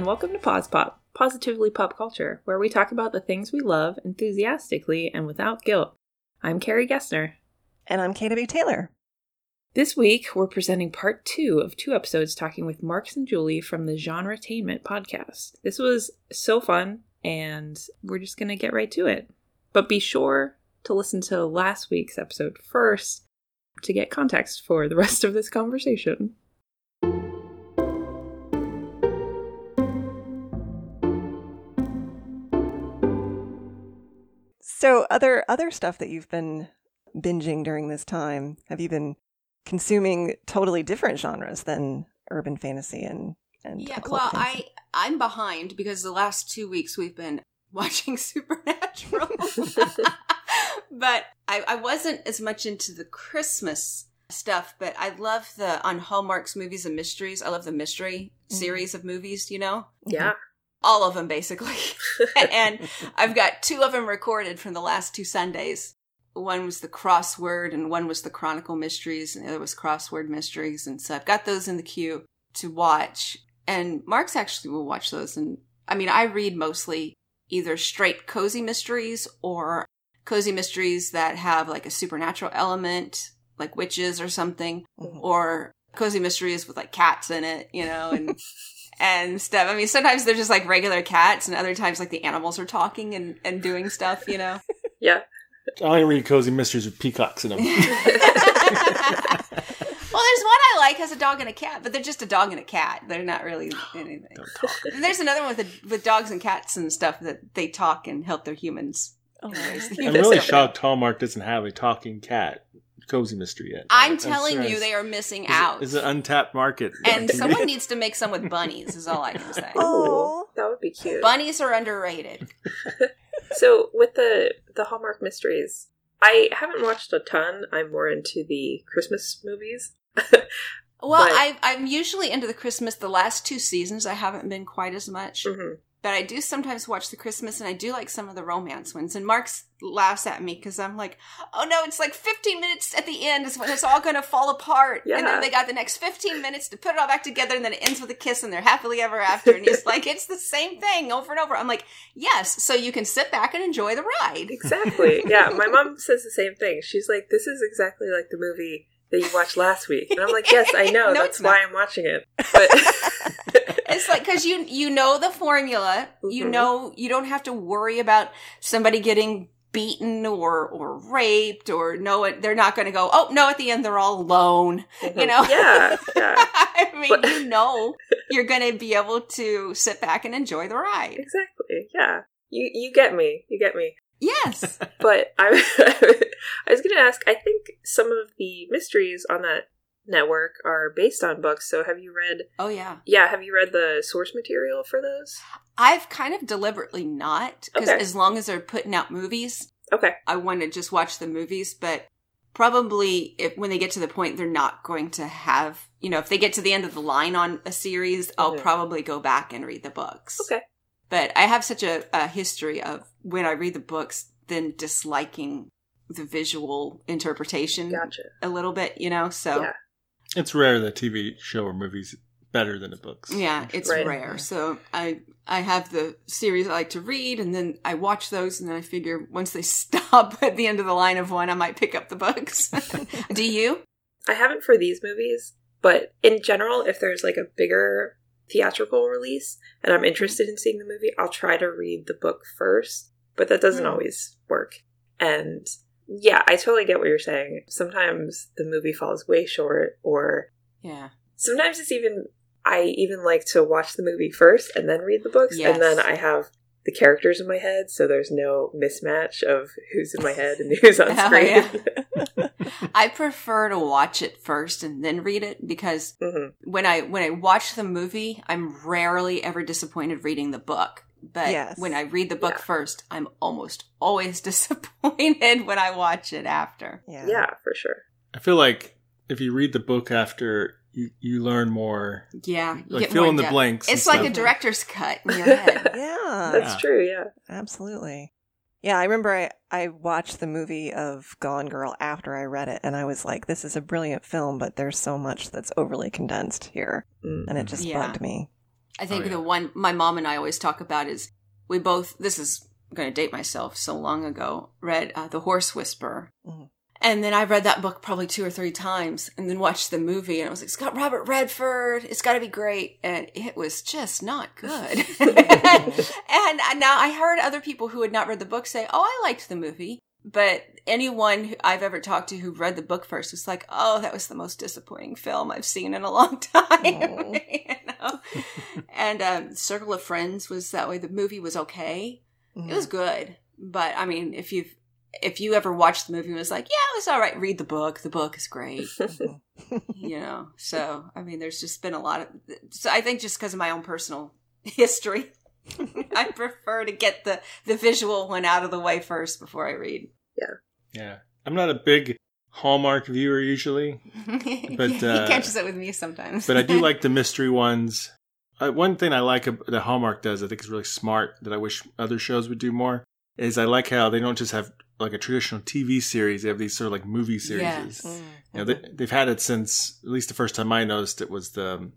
And welcome to Pause Pop, Positively Pop Culture, where we talk about the things we love enthusiastically and without guilt. I'm Carrie Gessner. And I'm KW Taylor. This week, we're presenting part two of two episodes talking with Marx and Julie from the Genre Genretainment podcast. This was so fun, and we're just going to get right to it. But be sure to listen to last week's episode first to get context for the rest of this conversation. So, other other stuff that you've been binging during this time, have you been consuming totally different genres than urban fantasy and and yeah well fantasy? i i'm behind because the last two weeks we've been watching supernatural but I, I wasn't as much into the christmas stuff but i love the on hallmark's movies and mysteries i love the mystery Mhm. series of movies you know Yeah. All of them basically. And i've got two of them recorded from the last two sundays. One was the crossword and one was the chronicle mysteries and the other was crossword mysteries. And so i've got those in the queue to watch. And Marx actually will watch those. And i mean i read mostly either straight cozy mysteries or cozy mysteries that have like a supernatural element like witches or something Mhm. or cozy mysteries with like cats in it you know and and stuff i mean sometimes they're just like regular cats and other times like the animals are talking and and doing stuff you know Yeah. I only read cozy mysteries with peacocks in them. well, there's one I like has a dog and a cat, but they're just a dog and a cat. They're not really anything. Don't talk. And there's another one with a, with dogs and cats and stuff that they talk and help their humans. Oh, I'm really just- shocked Hallmark doesn't have a talking cat cozy mystery yet. I'm That's telling right. you, they are missing It's a- out. It's an untapped market. and someone needs to make some with bunnies. Is all I can say. Oh. that would be cute. Bunnies are underrated. So with the the Hallmark mysteries, I haven't watched a ton. I'm more into the Christmas movies. Well, But- I, I'm usually into the Christmas. The last two seasons, I haven't been quite as much. hmm but I do sometimes watch the Christmas and I do like some of the romance ones. And Marx laughs at me because I'm like, oh no, it's like 15 minutes at the end is when it's all going to fall apart. And then they got the next 15 minutes to put it all back together and then it ends with a kiss and they're happily ever after. And he's like, it's the same thing over and over. I'm like, yes, so you can sit back and enjoy the ride. Exactly. yeah, my mom says the same thing. She's like, "This is exactly like the movie that you watched last week," and I'm like, "Yes, I know. No, That's why I'm watching it." But It's like, cause you, you know the formula. You Mhm. know, you don't have to worry about somebody getting beaten or, or raped or no, they're not going to go, oh no, at the end they're all alone. You know? yeah, yeah, I mean, But- you know, you're going to be able to sit back and enjoy the ride. exactly. Yeah, you you get me. You get me. Yes. But I, I was going to ask. I think some of the mysteries on that network are based on books. So have you read? Oh, yeah. Yeah, have you read the source material for those? I've kind of deliberately not, because Okay. as long as they're putting out movies, Okay. I want to just watch the movies, but probably if when they get to the point they're not going to have, you know, if they get to the end of the line on a series, I'll Mhm. probably go back and read the books. Okay. But I have such a, a history of when I read the books, then disliking the visual interpretation Gotcha. a little bit, you know? So Yeah. It's rare that TV show or movies better than the books. Yeah, it's Right. rare. So I I have the series I like to read, and then I watch those, and then I figure once they stop at the end of the line of one, I might pick up the books. Do you? I haven't for these movies, but in general, if there's like a bigger theatrical release and I'm interested in seeing the movie, I'll try to read the book first, but that doesn't Hmm. always work. And yeah, I totally get what you're saying. Sometimes the movie falls way short, or Yeah. sometimes it's even, I even like to watch the movie first and then read the books, Yes. and then I have the characters in my head, so there's no mismatch of who's in my head and who's on screen. yeah. I prefer to watch it first and then read it because hmm when I when I watch the movie, I'm rarely ever disappointed reading the book. But Yes. when I read the book Yeah. first, I'm almost always disappointed when I watch it after. Yeah. Yeah, for sure. I feel like if you read the book after, you, you learn more, Yeah, you like get fill more in the depth. blanks. It's like a director's cut in your head. Yeah. That's Yeah. true, yeah. Absolutely. Yeah, I remember I, I watched the movie of Gone Girl after I read it, and I was like, this is a brilliant film, but there's so much that's overly condensed here. Mm. And it just Yeah. bugged me. I think Oh, yeah. the one my mom and I always talk about is we both. This is going to date myself. So long ago, read uh, the Horse Whisperer, Mhm. and then I read that book probably two or three times, and then watched the movie, and I was like, "It's got Robert Redford. It's got to be great," and it was just not good. and now I heard other people who had not read the book say, "Oh, I liked the movie." But anyone who I've ever talked to who read the book first was like, "Oh, that was the most disappointing film I've seen in a long time." You know? and um, Circle of Friends was that way. The movie was okay. It was good, but I mean, if you've if you ever watched the movie and was like, yeah, it was all right, read the book. The book is great, you know. So I mean, there's just been a lot of. So I think just because of my own personal history, I prefer to get the the visual one out of the way first before I read. Yeah. Yeah. I'm not a big Hallmark viewer usually, But, he uh, catches it with me sometimes. but I do like the mystery ones. Uh, one thing I like ab- that Hallmark does, I think is really smart, that I wish other shows would do more, is I like how they don't just have like a traditional TV series; they have these sort of like movie series. Yes. Mhm. You know, they, they've had it since at least the first time I noticed it was the um,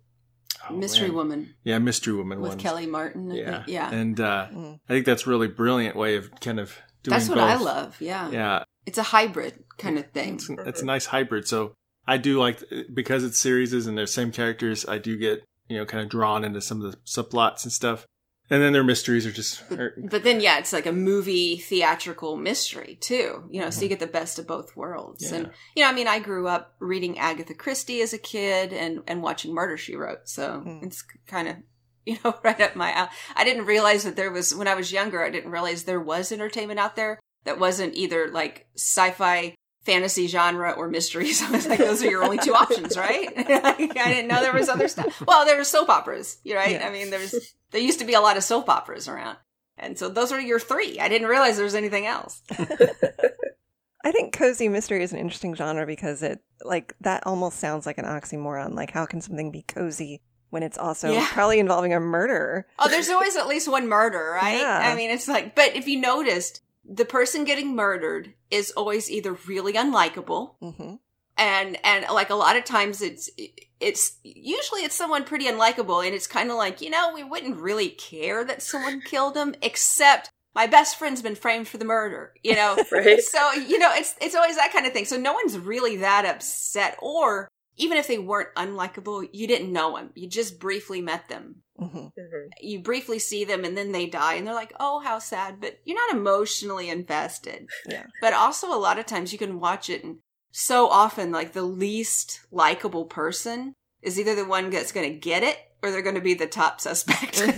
oh, Mystery man. Woman Yeah, Mystery Woman with ones. Kellie Martin. Yeah, yeah. and uh, Mhm. I think that's a really brilliant way of kind of doing. That's what I love. Yeah. Yeah, It's a hybrid kind of thing. it's, it's a nice hybrid. So I do like because it's series and they're same characters. I do get you know kind of drawn into some of the subplots and stuff. And then their mysteries are just are, But then, yeah, it's like a movie theatrical mystery too. You know, so you get the best of both worlds. Yeah. And you know, I mean, I grew up reading Agatha Christie as a kid and and watching Murder She Wrote, so Mm. it's kind of you know right up my alley. I didn't realize that there was when I was younger. I didn't realize there was entertainment out there that wasn't either like sci-fi. Fantasy genre or mysteries. I was like, those are your only two options, right? I didn't know there was other stuff. Well, there were soap operas, you right? Yeah. I mean, there's there used to be a lot of soap operas around. And so those are your three. I didn't realize there was anything else. I think cozy mystery is an interesting genre because it like that almost sounds like an oxymoron. Like how can something be cozy when it's also Yeah. probably involving a murder? Oh, there's always at least one murder, right? Yeah. I mean, it's like, but if you noticed, the person getting murdered is always either really unlikable hmm and and like a lot of times it's it's usually it's someone pretty unlikable and it's kind of like you know we wouldn't really care that someone killed him except my best friend's been framed for the murder you know Right. so you know it's it's always that kind of thing so no one's really that upset or even if they weren't unlikable you didn't know them you just briefly met them hmm Mhm. you briefly see them and then they die and they're like oh how sad but you're not emotionally invested Yeah. but also a lot of times you can watch it and so often like the least likable person is either the one that's going to get it or they're going to be the top suspect.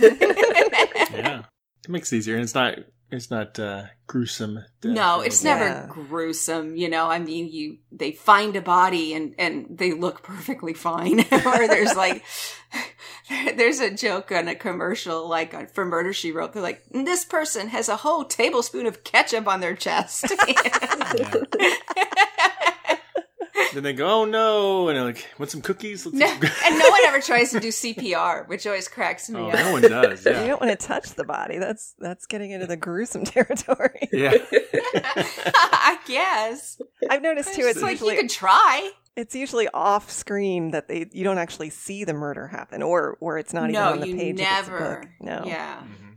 Yeah, it makes it easier, and it's not it's not uh, gruesome. no it's anything. never Yeah. gruesome you know? I mean you they find a body and and they look perfectly fine. Or there's like there's a joke on a commercial like on, for murder she wrote. They're like this person has a whole tablespoon of ketchup on their chest Then they go, "Oh no!" and they're like, "Want some cookies?" Let's no, eat- and no one ever tries to do cpr which always cracks me oh, up no one does. Yeah. You don't want to touch the body. That's that's getting into the gruesome territory. yeah. i guess I've noticed too. It's just like usually you could try it's usually off screen that they you don't actually see the murder happen, or or it's not even on the you page. if it's never book. No. yeah Mhm.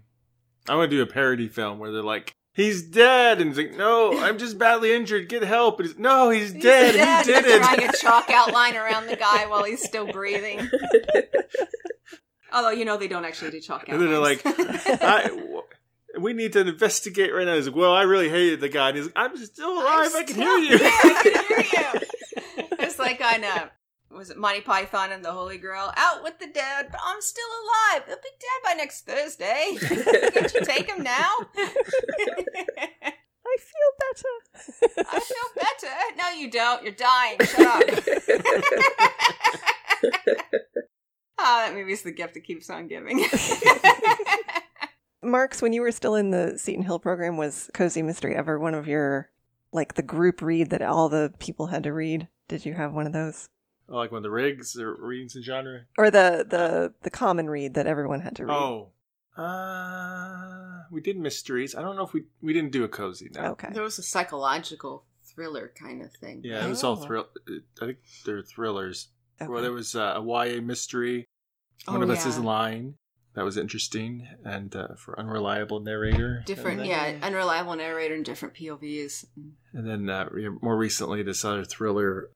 I want to do a parody film where they're like, "He's dead," and he's like, "No, I'm just badly injured. Get help!" And it's, "No, he's, He's dead. dead. He did They're it." Drawing a chalk outline around the guy while he's still breathing. Although you know they don't actually do chalk And then they're like, I, w- "We need to investigate right now." He's like, "Well, I really hated the guy." And he's like, "I'm still alive. I can hear you." here. I can hear you. It's like on uh, was it Monty Python and the Holy Grail? Out with the dead, but I'm still alive. They'll be dead by next Thursday. Can't you take him now? I feel better. I feel better. No, you don't. You're dying. Shut up. Oh, that movie's the gift that keeps on giving. Marx, when you were still in the Seton Hill program, was Cozy Mystery ever one of your like the group read that all the people had to read? Did you have one of those? Oh, like one of the rigs or readings in genre. Or the the the common read that everyone had to read? Oh, uh, we did mysteries. I don't know if we we didn't do a cozy. No. Okay. there was a psychological thriller kind of thing. Yeah, it was all Oh. thrill. I think they're thrillers. okay. Well, there was uh, a YA mystery. One Oh, of us is lying. that was interesting, and uh, for unreliable narrator. Different, yeah, then, unreliable narrator and different POVs. And then uh, more recently, this other thriller, S-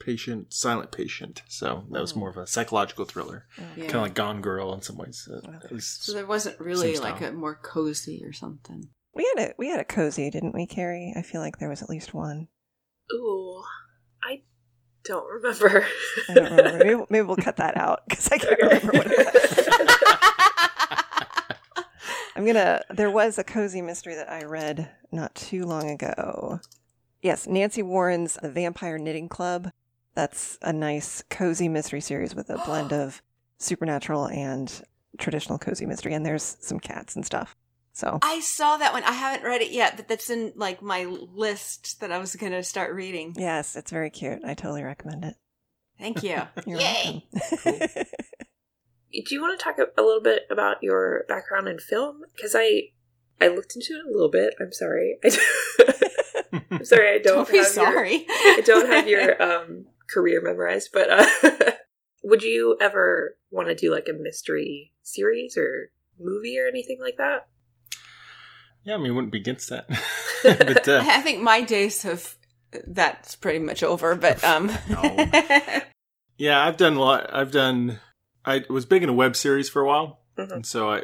Patient, Silent Patient. So that was Oh. more of a psychological thriller, Yeah. kind of like Gone Girl in some ways. Uh, Okay. so there wasn't really like style. a more cozy or something. We had a we had a cozy, didn't we, Carrie? I feel like there was at least one. Ooh, I don't remember. I don't remember. maybe, maybe we'll cut that out because I can't Okay. remember what it was. I'm gonna. There was a cozy mystery that I read not too long ago. Yes, Nancy Warren's The Vampire Knitting Club. That's a nice cozy mystery series with a blend of supernatural and traditional cozy mystery. And there's some cats and stuff. So I saw that one. I haven't read it yet, but that's in like my list that I was going to start reading. yes, it's very cute. I totally recommend it. Thank you. You're Yay! welcome. Do you want to talk a, a little bit about your background in film? Because I I looked into it a little bit. I'm sorry. I am sorry. I don't, Don't be have your- sorry. I don't have your um, career memorized, but uh, would you ever want to do like a mystery series or movie or anything like that? yeah, I mean, wouldn't be against that. but uh, I think my days have that's pretty much over. But um, No. yeah, I've done a lot. I've done. I was big in a web series for a while, Mhm. and so I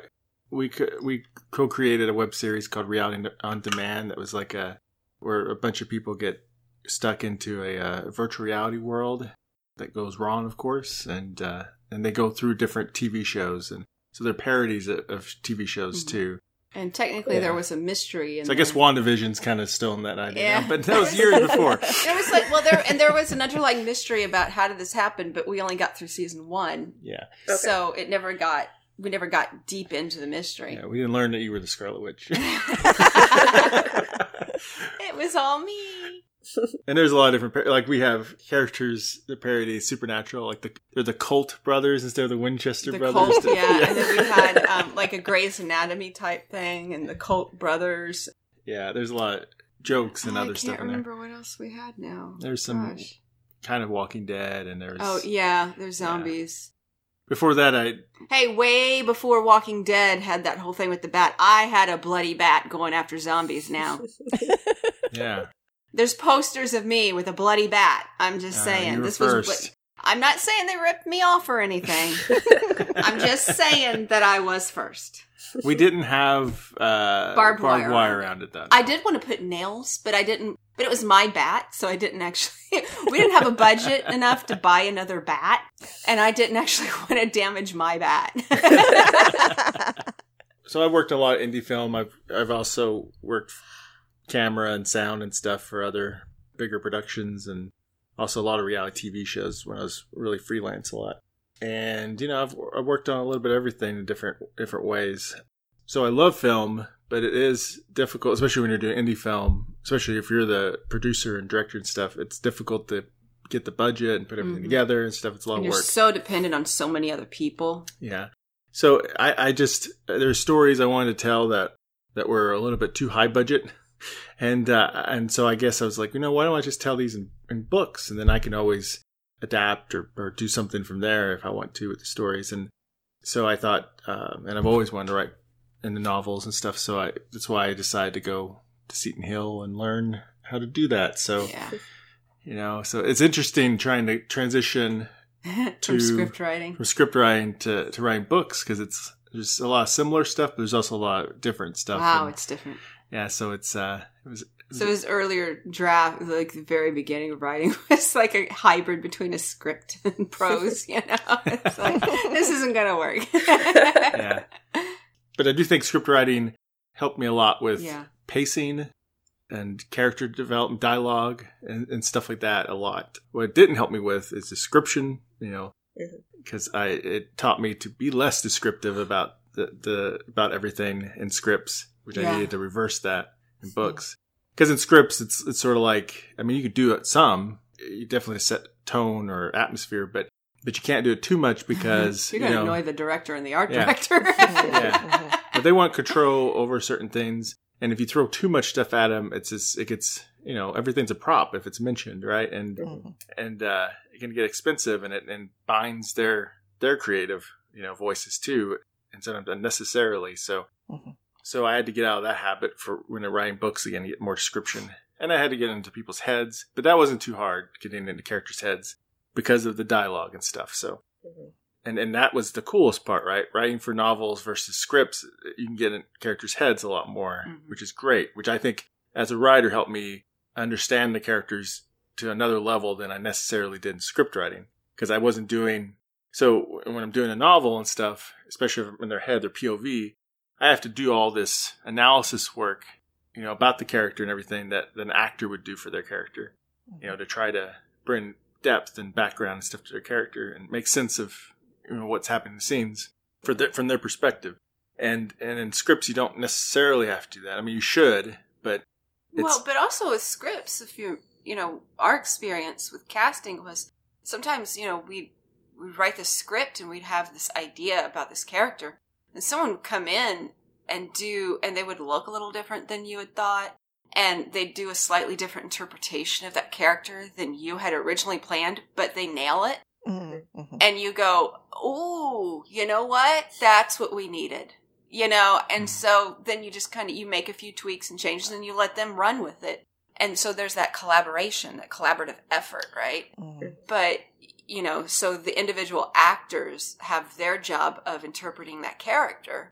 we co- we co-created a web series called Reality on Demand that was like a where a bunch of people get stuck into a uh, virtual reality world that goes wrong, of course, and uh, and they go through different TV shows, and so they're parodies of, of TV shows Mhm. too. and technically Yeah. there was a mystery. In So I guess there. WandaVision's kind of still in that idea, Yeah. now, but that was years before. There was like well there and there was an underlying mystery about how did this happen, but we only got through season one, Yeah, Okay. so it never got we never got deep into the mystery. yeah, we didn't learn that you were the Scarlet Witch. it was all me. And there's a lot of different, par- like we have characters that parody supernatural, like the they're the Colt brothers instead of the Winchester The brothers. cult, yeah. And then we had um, like a Grey's Anatomy type thing, and the Cult Brothers. Yeah, there's a lot of jokes and I other can't stuff in there. remember what else we had now. There's some Gosh. kind of Walking Dead, and there's Oh yeah, there's zombies. Before that I Hey, way before Walking Dead had that whole thing with the bat, I had a bloody bat going after zombies. Now yeah there's posters of me with a bloody bat. I'm just Uh, saying you were this first. was. What, I'm not saying they ripped me off or anything. I'm just saying that I was first. we didn't have uh, Barbed wire. around it though. I did want to put nails, but I didn't. But it was my bat, so I didn't actually. we didn't have a budget enough to buy another bat, and I didn't actually want to damage my bat. so I worked a lot of indie film. I've I've also worked camera and sound and stuff for other bigger productions and also a lot of reality TV shows when I was really freelance a lot. And you know, I've I've worked on a little bit of everything in different different ways. So I love film, but it is difficult, especially when you're doing indie film, especially if you're the producer and director and stuff. It's difficult to get the budget and put everything Mhm. together and stuff. It's a lot and of you're work. so dependent on so many other people. Yeah. So I, I just there's stories I wanted to tell that that were a little bit too high budget, and uh, and so I guess I was like, you know, why don't I just tell these in, in books, and then I can always adapt or, or do something from there if I want to with the stories. And so I thought, um, and I've always wanted to write in the novels and stuff. So I that's why I decided to go to Seton Hill and learn how to do that. So Yeah, you know, so it's interesting trying to transition from To- script writing. from script writing to, to writing books because it's there's a lot of similar stuff, but there's also a lot of different stuff. Wow, And, it's different. Yeah, so it's uh, it was, So his earlier draft, like the very beginning of writing, was like a hybrid between a script and prose. You know, it's like this isn't gonna work. yeah. But I do think script writing helped me a lot with yeah. pacing and character development, dialogue, and, and stuff like that. A lot. What it didn't help me with is description. You know, because I it taught me to be less descriptive about the, the about everything in scripts, which I needed to reverse that in books. Because in scripts, it's it's sort of like I mean, you could do it some. You definitely set tone or atmosphere, but but you can't do it too much because you're gonna know annoy the director and the art Yeah. director. Yeah. but they want control over certain things. And if you throw too much stuff at them, it's just, it gets you know everything's a prop if it's mentioned, right? And Mhm. and uh, it can get expensive, and it and binds their their creative you know voices too, and sometimes unnecessarily. So Mhm. So I had to get out of that habit for when I'm writing books again to get more description, and I had to get into people's heads, but that wasn't too hard getting into characters' heads because of the dialogue and stuff. So Mhm. and and that was the coolest part, right? Writing for novels versus scripts, you can get in characters' heads a lot more, Mhm. which is great. Which I think, as a writer, helped me understand the characters to another level than I necessarily did in script writing because I wasn't doing. So when I'm doing a novel and stuff, especially in their head, their POV, I have to do all this analysis work, you know, about the character and everything that an actor would do for their character, you know, to try to bring depth and background and stuff to their character and make sense of you know what's happening in the scenes for the, from their perspective. And and in scripts, you don't necessarily have to do that. I mean, you should, but well, but also with scripts, if you you know, our experience with casting was sometimes you know we we'd write the script and we'd have this idea about this character, and someone would come in and do, and they would look a little different than you had thought, and they'd do a slightly different interpretation of that character than you had originally planned, but they nail it, Mhm. Mhm. and you go, "Oh, you know what? That's what we needed." You know, and so then you just kind of you make a few tweaks and changes and you let them run with it. And so there's that collaboration, that collaborative effort, right? Mhm. But you know, so the individual actors have their job of interpreting that character.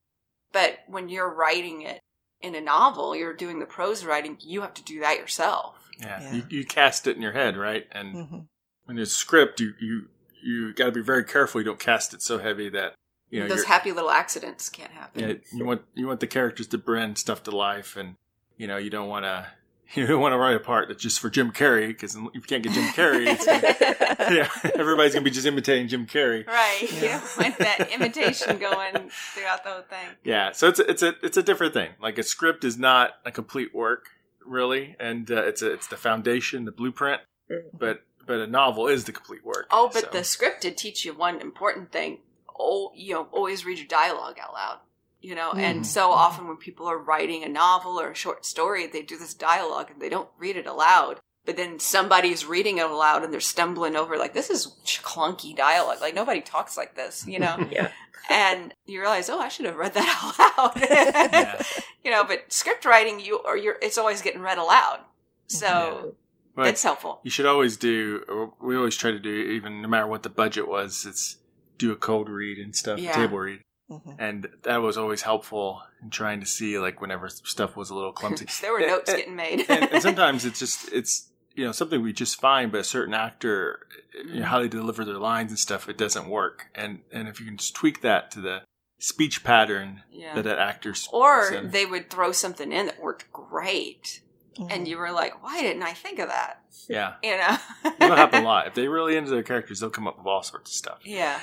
But when you're writing it in a novel, you're doing the prose writing, you have to do that yourself. yeah, Yeah. You, you cast it in your head, right? And Mhm. when it's script, you you you got to be very careful. You don't cast it so heavy that you know Those happy little accidents can't happen. yeah, you want you want the characters to bring stuff to life, and you know you don't want to. You don't want to write a part that's just for Jim Carrey because if you can't get Jim Carrey, it's gonna, yeah, everybody's gonna be just imitating Jim Carrey. Right. Yeah. You don't want that imitation going throughout the whole thing. Yeah, so it's a, it's a it's a different thing. Like a script is not a complete work, really, and uh, it's a, it's the foundation, the blueprint. Mhm. But but a novel is the complete work. Oh, but so. the script did teach you one important thing. Oh, you know, always read your dialogue out loud. You know, Mhm. and so often when people are writing a novel or a short story, they do this dialogue and they don't read it aloud. But then somebody's reading it aloud and they're stumbling over like this is clunky dialogue. Like nobody talks like this, you know. Yeah. and you realize, oh, I should have read that out loud. Yeah. You know, but script writing, you or you're it's always getting read aloud, so But it's helpful. you should always do. We always try to do, even no matter what the budget was, it's do a cold read and stuff, Yeah. table read, Mhm. and that was always helpful in trying to see like whenever stuff was a little clumsy. there were And- notes and- getting made. and, and sometimes it's just it's you know something we just find, but a certain actor, you know, how they deliver their lines and stuff, it doesn't work. And and if you can just tweak that to the speech pattern yeah. that that actor or in. they would throw something in that worked great, Mhm. and you were like, "Why didn't I think of that?" yeah, You know, that'll happen a lot. If they really into their characters, they'll come up with all sorts of stuff. Yeah,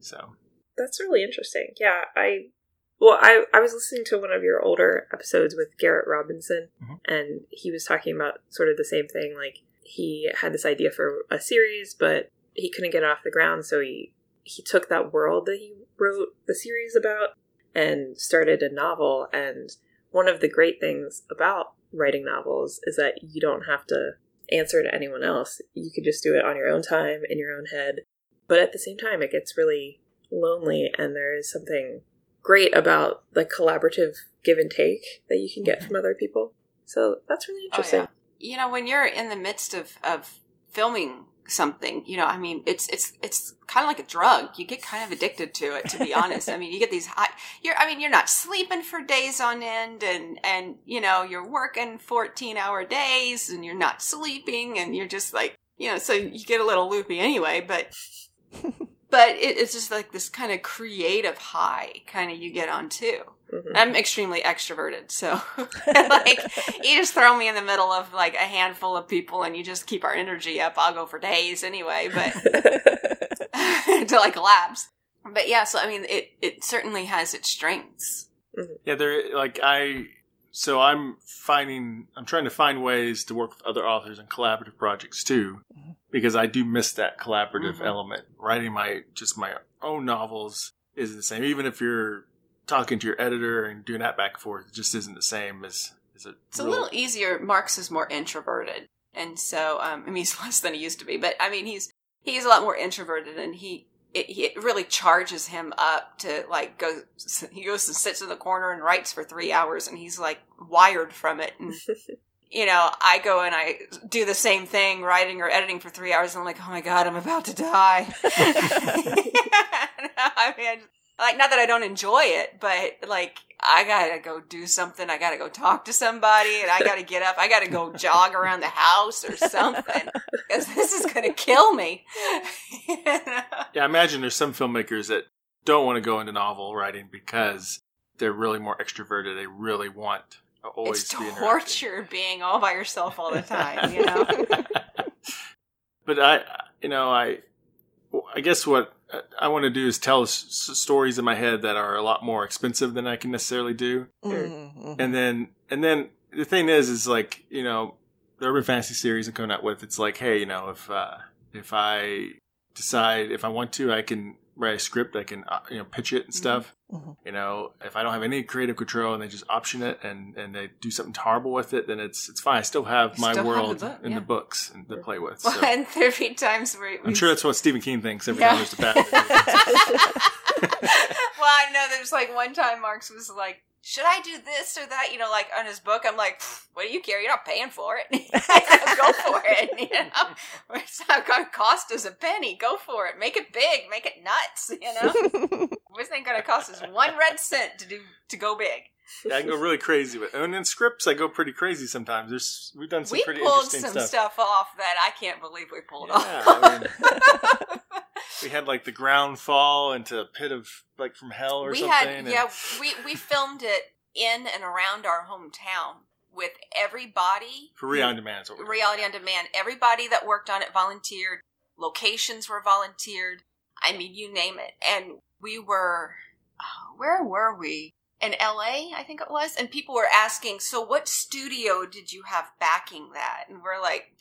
So That's really interesting. Yeah, I well, I I was listening to one of your older episodes with Garrett Robinson, Mhm. and he was talking about sort of the same thing. Like he had this idea for a series, but he couldn't get it off the ground, so he he took that world that he wrote the series about and started a novel. And one of the great things about writing novels is that you don't have to answer to anyone else. You can just do it on your own time in your own head. But at the same time, it gets really lonely, and there is something great about the collaborative give and take that you can get mm-hmm. from other people. So that's really Oh, interesting. yeah. You know, when you're in the midst of of filming something, you know, I mean, it's it's it's kind of like a drug. You get kind of addicted to it, to be honest. I mean, you get these high. You're, I mean, you're not sleeping for days on end, and and you know, you're working fourteen hour days, and you're not sleeping, and you're just like, you know, so you get a little loopy anyway, but. But it, it's just like this kind of creative high, kind of you get on too. Mhm. I'm extremely extroverted, so like you just throw me in the middle of like a handful of people and you just keep our energy up. I'll go for days anyway, but until I collapse. But yeah, so I mean, it it certainly has its strengths. yeah, there like I. So I'm finding, I'm trying to find ways to work with other authors and collaborative projects too, Mhm. Because I do miss that collaborative Mhm. element. Writing my just my own novels isn't the same, even if you're talking to your editor and doing that back and forth. It just isn't the same as as a. It's a little easier. Marx is more introverted, and so um, I mean, he's less than he used to be, but I mean, he's he's a lot more introverted, and he it, it really charges him up to like go. He goes and sits in the corner and writes for three hours, and he's like wired from it. And you know, I go and I do the same thing, writing or editing for three hours, and I'm like, oh my god, I'm about to die. I mean, like not that I don't enjoy it, but like I gotta go do something. I gotta go talk to somebody, and I gotta get up. I gotta go jog around the house or something because this is gonna kill me. Yeah, I imagine there's some filmmakers that don't want to go into novel writing because they're really more extroverted. They really want always it's be torture being all by yourself all the time. You know. but I, you know, I, I guess what I want to do is tell s- s- stories in my head that are a lot more expensive than I can necessarily do, Mhm. and then and then the thing is, is like you know, the urban fantasy series I'm coming out with. It's like, hey, you know, if uh, if I decide if I want to, I can write a script. I can uh, you know pitch it and stuff. Mhm. You know, if I don't have any creative control and they just option it and and they do something horrible with it, then it's it's fine. I still have You my still have the world book, in yeah. the books and to play with. Well, So. and there'd be times where I'm sure that's what Stephen King thinks every Yeah. time there's a bad. well, I know there's like one time Marx was like, "Should I do this or that?" You know, like on his book. I'm like, "What do you care? You're not paying for it. Go for it. You know, it's not going to cost us a penny. Go for it. Make it big. Make it nuts. You know, this ain't going to cost us one red cent to do to go big." Yeah, I can go really crazy with, and in scripts I go pretty crazy sometimes. There's we've done some we pretty pulled interesting some stuff. stuff. off that I can't believe we pulled Yeah, off. I mean, we had like the ground fall into a pit of like from hell or we something. had and- yeah we we filmed it in and around our hometown with everybody for Re on Demand. is what we- reality on demand. Everybody that worked on it volunteered. Locations were volunteered. I mean you name it. And we were oh, where were we? In la i think it was? And people were asking so what studio did you have backing that? And we're like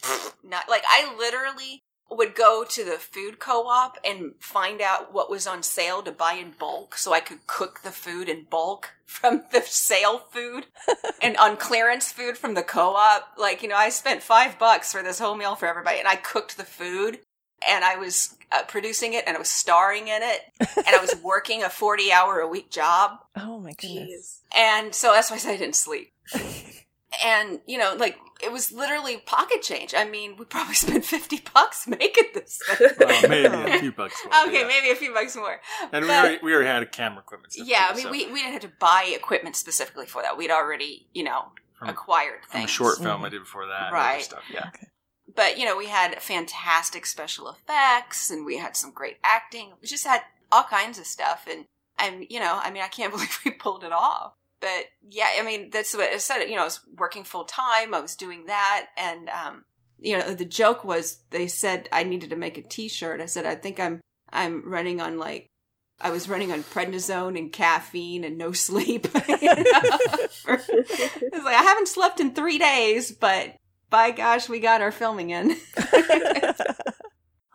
not like i literally would go to the food co-op and find out what was on sale to buy in bulk so I could cook the food in bulk from the sale food and on clearance food from the co-op. Like, you know, I spent five bucks for this whole meal for everybody and I cooked the food and I was uh, producing it and I was starring in it and I was working a 40 hour a week job. oh my goodness. And so that's why I said I didn't sleep. And, you know, like it was literally pocket change. I mean, we probably spent 50 bucks making this thing. well, maybe a few bucks. more, Okay, yeah. maybe a few bucks more. And we already, we already had a camera equipment. Yeah, too, I mean, so we, we didn't have to buy equipment specifically for that. We'd already, you know, from, acquired from a things. short film Mhm. I did before that. and Right. Stuff. Yeah. But, you know, we had fantastic special effects and we had some great acting. We just had all kinds of stuff. And I'm, you know, I mean, I can't believe we pulled it off. But yeah, I mean, that's what I said. You know, I was working full time. I was doing that. And, um, you know, the joke was they said I needed to make a t-shirt. I said, I think I'm, I'm running on like, I was running on prednisone and caffeine and no sleep. You know? It's like I haven't slept in three days, but by gosh, we got our filming in. well,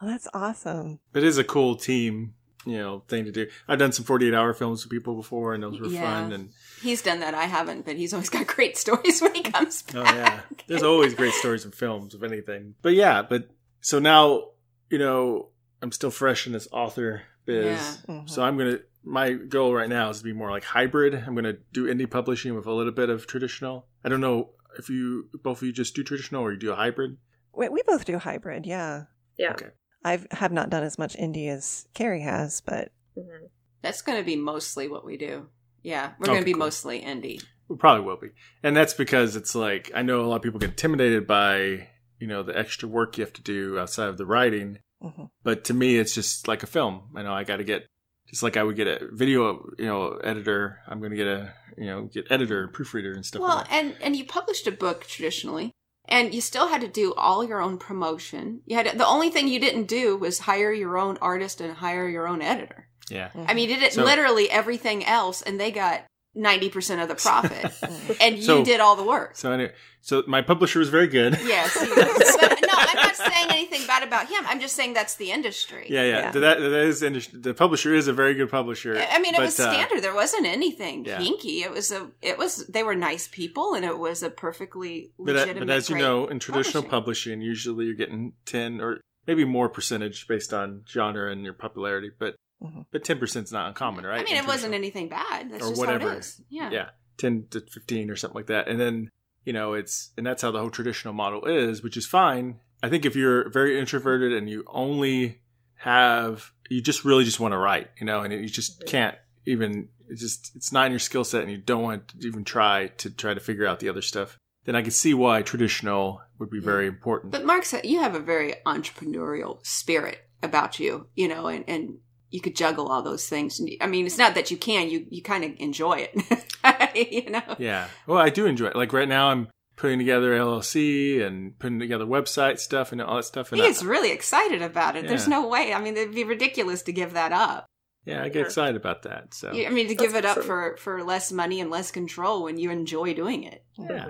that's awesome. It is a cool team, you know, thing to do. I've done some 48 hour films with people before, and those were Yeah. fun. And He's done that. I haven't, but he's always got great stories when he comes back. oh yeah, there's always great stories in films of anything. But yeah, but so now you know I'm still fresh in this author biz. Yeah. Mhm. So I'm gonna. My goal right now is to be more like hybrid. I'm gonna do indie publishing with a little bit of traditional. I don't know if you both of you just do traditional or you do a hybrid. we, we both do hybrid, yeah. Yeah. Okay. I have not done as much indie as Carrie has, but Mhm. That's going to be mostly what we do. Yeah, we're going to be cool. mostly indie. We probably will be. And that's because it's like I know a lot of people get intimidated by, you know, the extra work you have to do outside of the writing. mhm. But to me it's just like a film. I know I got to get just like I would get a video, you know, editor, I'm going to get a, you know, get editor, proofreader and stuff Well, like that. and and you published a book traditionally, and you still had to do all your own promotion. You had to, the only thing you didn't do was hire your own artist and hire your own editor. Yeah. I mean, you did So- literally everything else, and they got ninety percent of the profit, Mhm. and you So- did all the work. So anyway, so my publisher was very good. Yes. he was. But no, I'm not saying anything bad about him. I'm just saying that's the industry. Yeah, yeah. Yeah. That, that is industry. The publisher is a very good publisher. I mean, it but, was uh, standard. there wasn't anything yeah. hinky. It was a. It was. They were nice people, and it was a perfectly But, uh, legitimate. but as you know, in traditional publishing. publishing, usually you're getting ten or maybe more percentage based on genre and your popularity, but Mhm. but ten percent is not uncommon, right? I mean, it wasn't anything bad. That's Or just how whatever. it is. Yeah. yeah, ten to fifteen or something like that, and then you know it's and that's how the whole traditional model is, which is fine. I think if you're very introverted and you only have you just really just want to write, you know, and you just can't even it's just it's not in your skill set and you don't want to even try to try to figure out the other stuff. Then I can see why traditional would be very important. But Mark said you have a very entrepreneurial spirit about you, you know, and, and you could juggle all those things. I mean, it's not that you can, you, you kind of enjoy it, you know? Yeah. Well, I do enjoy it. Like right now, I'm putting together LLC and putting together website stuff and all that stuff. And He I, gets really excited about it. There's no way. I mean, it'd be ridiculous to give that up. yeah, I get excited about that. So I mean, to That's give it up for, for less money and less control when you enjoy doing it. yeah,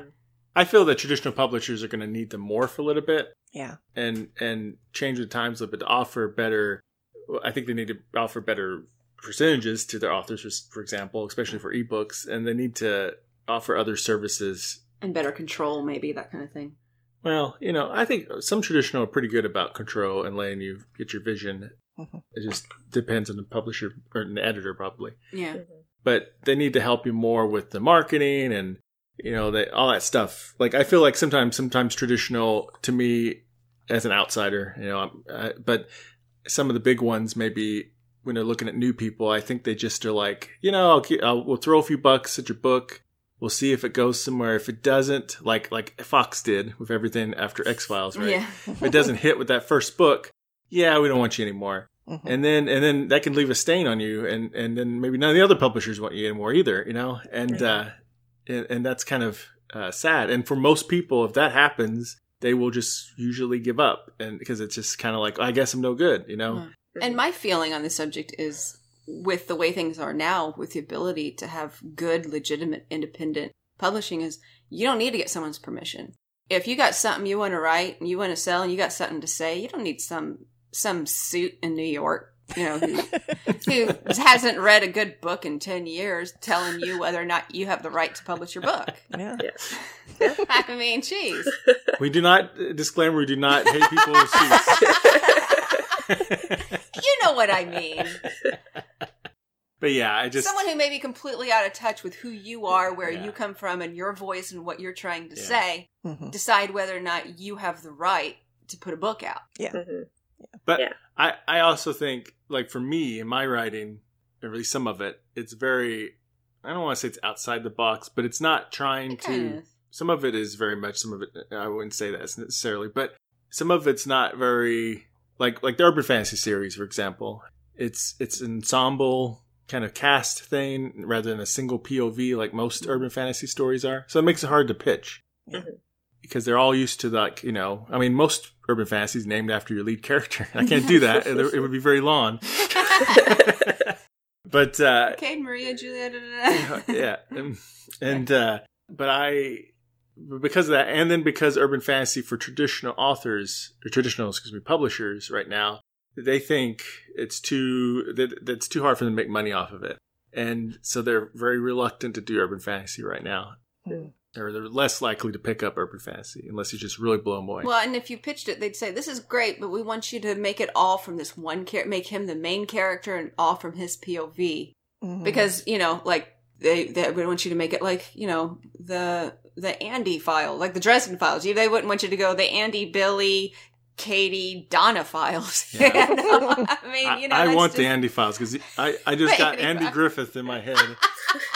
I feel that traditional publishers are going to need to morph a little bit Yeah. and and change the times a little bit to offer better. I think they need to offer better percentages to their authors, for- for example, especially for ebooks, and they need to offer other services And better control, maybe, that kind of thing. Well, you know, I think some traditional are pretty good about control and letting you get your vision. Mhm. It just depends on the publisher or an editor, probably. Yeah. But they need to help you more with the marketing and you know that all that stuff. Like I feel like sometimes, sometimes traditional to me as an outsider, you know, uh, but some of the big ones maybe when they're looking at new people, I think they just are like, you know, I'll, ke- I'll we'll throw a few bucks at your book. We'll see if it goes somewhere. If it doesn't, like like Fox did with everything after X Files, right? Yeah. If it doesn't hit with that first book, yeah, we don't want you anymore. Mhm. And then and then that can leave a stain on you, and and then maybe none of the other publishers want you anymore either, you know. And uh, and, and that's kind of uh, sad. And for most people, if that happens, they will just usually give up, and because it's just kind of like, I guess I'm no good, you know. Uh-huh. Mm-hmm. And my feeling on the subject is with the way things are now, with the ability to have good, legitimate, independent publishing, is you don't need to get someone's permission. If you got something you want to write and you want to sell and you got something to say, you don't need some some suit in New York, you know, who, who hasn't read a good book in ten years, telling you whether or not you have the right to publish your book. Yeah. Yes. I mean, geez. We do not disclaimer. We do not hate people with suits. You know what I mean. but yeah, I just Someone who may be completely out of touch with who you are, where Yeah. you come from, and your voice and what you're trying to Yeah. say, Mhm. decide whether or not you have the right to put a book out. But Yeah. I, I also think, like for me in my writing, or at least some of it, it's very, I don't want to say it's outside the box, but it's not trying It to. kind of. Some of it is very much. Some of it, uh, I wouldn't say that necessarily, but some of it's not very like like the urban fantasy series, for example. It's it's an ensemble kind of cast thing rather than a single POV like most mm-hmm. urban fantasy stories are. So it makes it hard to pitch Yeah. Mm-hmm. Because they're all used to like you know. I mean, most urban fantasies named after your lead character. I can't do that; it, it would be very long. but uh, Okay, Maria Juliet. yeah, and, and uh, but I because of that, and then because urban fantasy for traditional authors or traditional, excuse me, publishers right now, they think it's too that that's too hard for them to make money off of it, and so they're very reluctant to do urban fantasy right now. Hmm. Or they're less likely to pick up urban fantasy unless you just really blow them away. Well, and if you pitched it, they'd say, "This is great, but we want you to make it all from this one character, make him the main character, and all from his POV." Mhm. because you know like they they would want you to make it like you know the the Andy file like the Dresden files you they wouldn't want you to go the Andy Billy Katie Donna files Yeah. I mean you know I, I that's want the Andy files because I, I just got Andy Andy Files. Griffith in my head.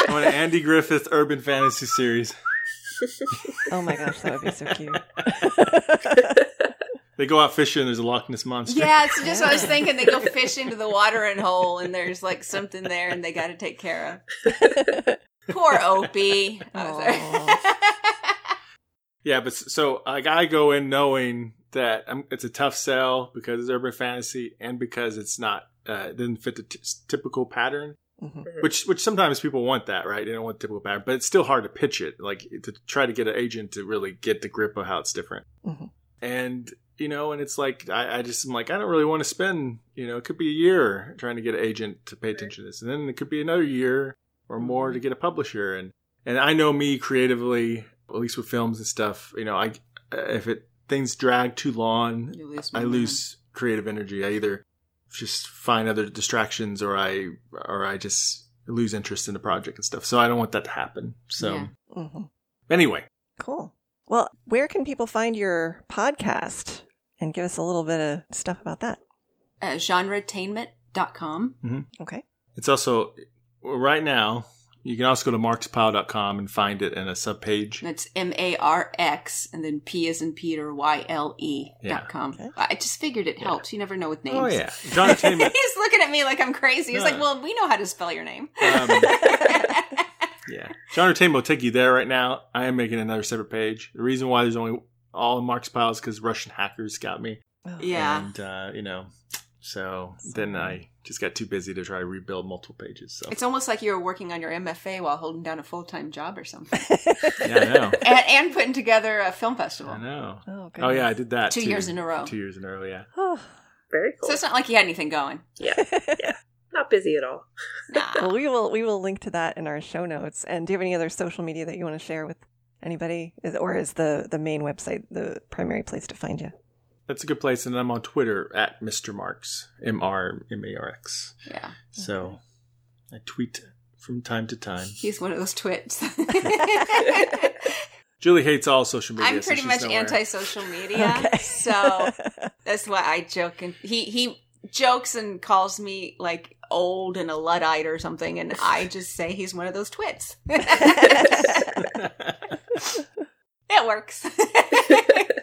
I want an Andy Griffith urban fantasy series. Oh my gosh, that would be so cute. They go out fishing. There's a Loch Ness monster. yeah it's just what I was thinking they go fish into the watering hole and there's like something there and they got to take care of poor Opie I Yeah, but s- so like I go in knowing that um, it's a tough sell because it's urban fantasy and because it's not uh, it doesn't fit the t- typical pattern. Mhm. Which which sometimes people want that, right? They don't want typical pattern, but it's still hard to pitch it, like to try to get an agent to really get the grip of how it's different. Mhm. And you know, and it's like I, I just am like I don't really want to spend, you know, it could be a year trying to get an agent to pay attention to this, and then it could be another year or more to get a publisher. And and I know me creatively, at least with films and stuff, you know, I if it things drag too long, lose I lose creative energy. I either just find other distractions or I or I just lose interest in the project and stuff. So I don't want that to happen. So Yeah. hmm anyway, Cool. Well, where can people find your podcast? And give us a little bit of stuff about that. Uh, genretainment.com. Okay. it's also right now you can also go to marxpyle.com and find it in a subpage. That's M A R X and then P is in Peter Y L E Yeah. dot com. Okay. I just figured it helps. You never know with names. Oh yeah, John Entertainment. He's looking at me like I'm crazy. He's No. like, "Well, we know how to spell your name." Um, Yeah. Genretainment will take you there right now. I am making another separate page. The reason why there's only all in Marx Pyle is because Russian hackers got me. Oh, yeah. And, uh, you know, so then I just got too busy to try to rebuild multiple pages. So, It's almost like you were working on your MFA while holding down a full time job or something, yeah, I know. and, and putting together a film festival. I know. Oh, Oh, yeah, I did that. Two too. years in a row. Two years in a row, yeah. Oh. Very cool. So it's not like you had anything going. yeah, yeah. Not busy at all. Nah. well, we will we will link to that in our show notes. And do you have any other social media that you want to share with anybody, Is- or is the the main website the primary place to find you? That's a good place. And I'm on Twitter at Mr. Marx, M R M A R X. yeah, So I tweet from time to time. he's one of those twits. Julie hates all social media. I'm pretty she's much nowhere. anti-social media, Okay. so that's why I joke and he he jokes and calls me like old and a luddite or something, and I just say he's one of those twits. it works.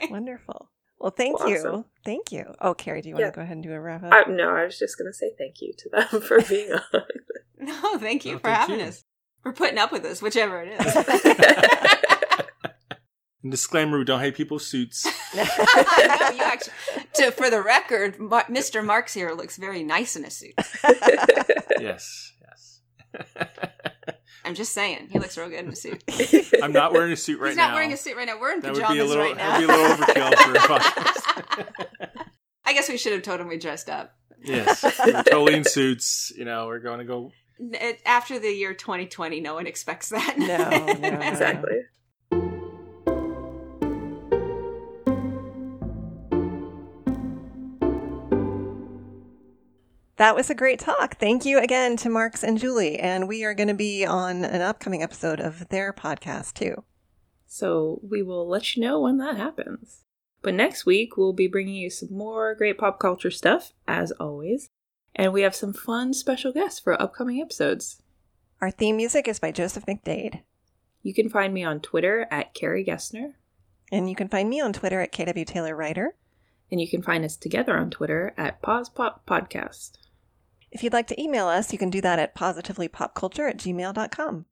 Wonderful. Well, thank Awesome. you. Thank you. Oh, Carrie, do you want Yeah. to go ahead and do a wrap up? I, no, I was just going to say thank you to them for being on. no, thank you Oh, for thank having you. us. For putting up with us, whichever it is. Disclaimer: We don't hate people's suits. no, you actually. To, for the record, Mr. Marx here looks very nice in a suit. yes, yes. I'm just saying, he looks real good in a suit. I'm not wearing a suit right now. He's not now. wearing a suit right now. We're in That would pajamas be a little. right now. That would be a little overkill for a podcast. I guess we should have told him we dressed up. yes, we're totally in suits. You know, we're going to go. It, after the year 2020, no one expects that. No, no, no. exactly. That was a great talk. Thank you again to Marx and Julie. And we are going to be on an upcoming episode of their podcast too. So we will let you know when that happens. But next week, we'll be bringing you some more great pop culture stuff, as always. And we have some fun special guests for upcoming episodes. Our theme music is by Joseph McDade. You can find me on Twitter at Carrie Gessner. And you can find me on Twitter at KW Taylor Writer. And you can find us together on Twitter at Pause Pop Podcast. If you'd like to email us, you can do that at positivelypopculture at gmail.com.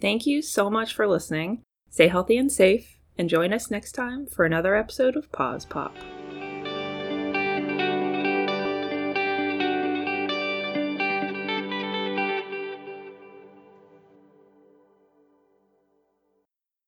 Thank you so much for listening. Stay healthy and safe, and join us next time for another episode of Pause Pop.